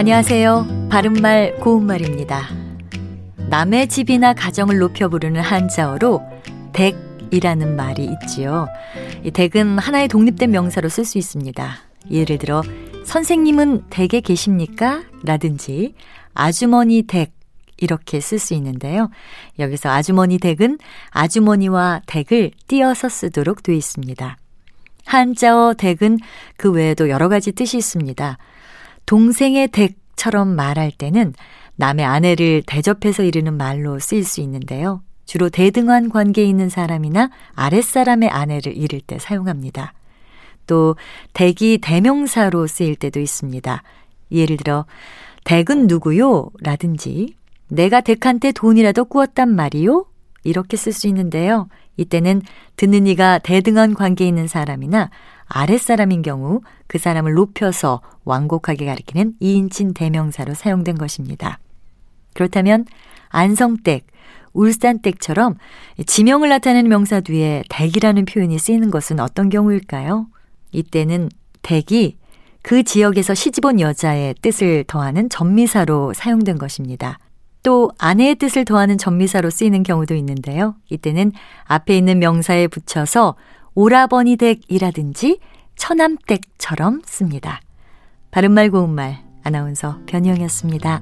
안녕하세요. 바른말 고운말입니다. 남의 집이나 가정을 높여 부르는 한자어로 댁이라는 말이 있지요. 이 댁은 하나의 독립된 명사로 쓸 수 있습니다. 예를 들어 선생님은 댁에 계십니까? 라든지 아주머니 댁 이렇게 쓸 수 있는데요. 여기서 아주머니 댁은 아주머니와 댁을 띄어서 쓰도록 되어 있습니다. 한자어 댁은 그 외에도 여러 가지 뜻이 있습니다. 동생의 댁처럼 말할 때는 남의 아내를 대접해서 이르는 말로 쓰일 수 있는데요. 주로 대등한 관계에 있는 사람이나 아랫사람의 아내를 이를 때 사용합니다. 또 댁이 대명사로 쓰일 때도 있습니다. 예를 들어 댁은 누구요? 라든지 내가 댁한테 돈이라도 꾸었단 말이요? 이렇게 쓸 수 있는데요. 이때는 듣는 이가 대등한 관계에 있는 사람이나 아랫사람인 경우 그 사람을 높여서 완곡하게 가리키는 2인칭 대명사로 사용된 것입니다. 그렇다면 안성댁, 울산댁처럼 지명을 나타내는 명사 뒤에 댁이라는 표현이 쓰이는 것은 어떤 경우일까요? 이때는 댁이 그 지역에서 시집온 여자의 뜻을 더하는 전미사로 사용된 것입니다. 또 아내의 뜻을 더하는 전미사로 쓰이는 경우도 있는데요. 이때는 앞에 있는 명사에 붙여서 오라버니 댁이라든지 처남댁처럼 씁니다. 바른말 고운말 아나운서 변희영이었습니다.